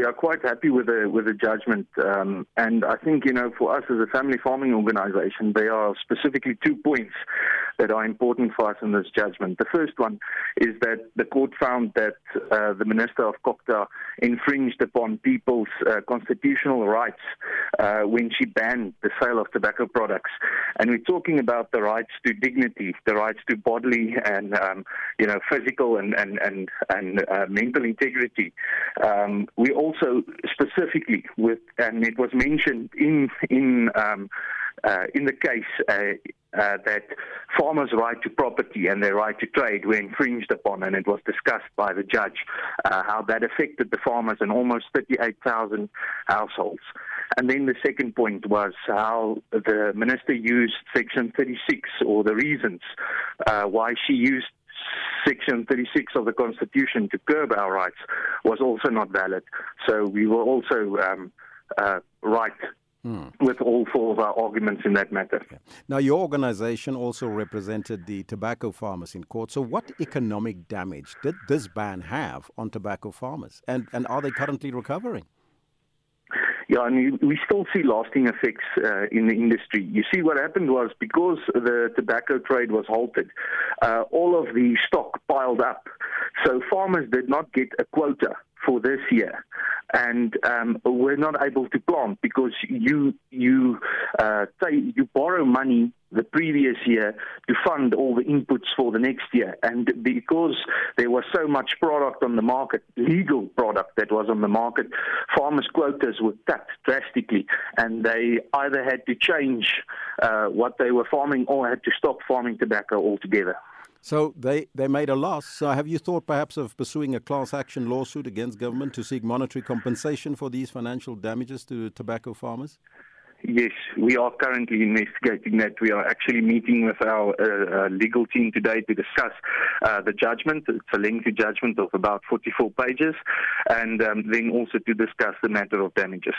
we are quite happy with the with the judgment, um, and I think you know for us as a family farming organisation, there are specifically two points that are important for us in this judgment. The first one is that the court found that uh, the Minister of COGTA infringed upon people's uh, constitutional rights uh, when she banned the sale of tobacco products, and we're talking about the rights to dignity, the rights to bodily and um, you know physical and and and and uh, mental integrity. Um, we also specifically with, and it was mentioned in in um, uh, in the case. Uh, uh, that farmers' right to property and their right to trade were infringed upon, and it was discussed by the judge uh, how that affected the farmers and almost 38,000 households. And then the second point was how the minister used Section 36 or the reasons uh, why she used Section 36 of the Constitution to curb our rights was also not valid. So we were also um, uh, right Hmm. with all four of our arguments in that matter. Yeah. Now, your organization also represented the tobacco farmers in court. So, what economic damage did this ban have on tobacco farmers? And, and are they currently recovering? Yeah, and we still see lasting effects uh, in the industry. You see, what happened was because the tobacco trade was halted, uh, all of the stock piled up. So farmers did not get a quota for this year and um, we're not able to plant because you you uh, say you borrow money the previous year to fund all the inputs for the next year, and because there was so much product on the market, legal product that was on the market, farmers' quotas were cut drastically, and they either had to change uh, what they were farming or had to stop farming tobacco altogether. So they, they made a loss. So have you thought perhaps of pursuing a class action lawsuit against government to seek monetary compensation for these financial damages to tobacco farmers? Yes, we are currently investigating that. We are actually meeting with our uh, uh, legal team today to discuss uh, the judgment. It's a lengthy judgment of about 44 pages, and um, then also to discuss the matter of damages.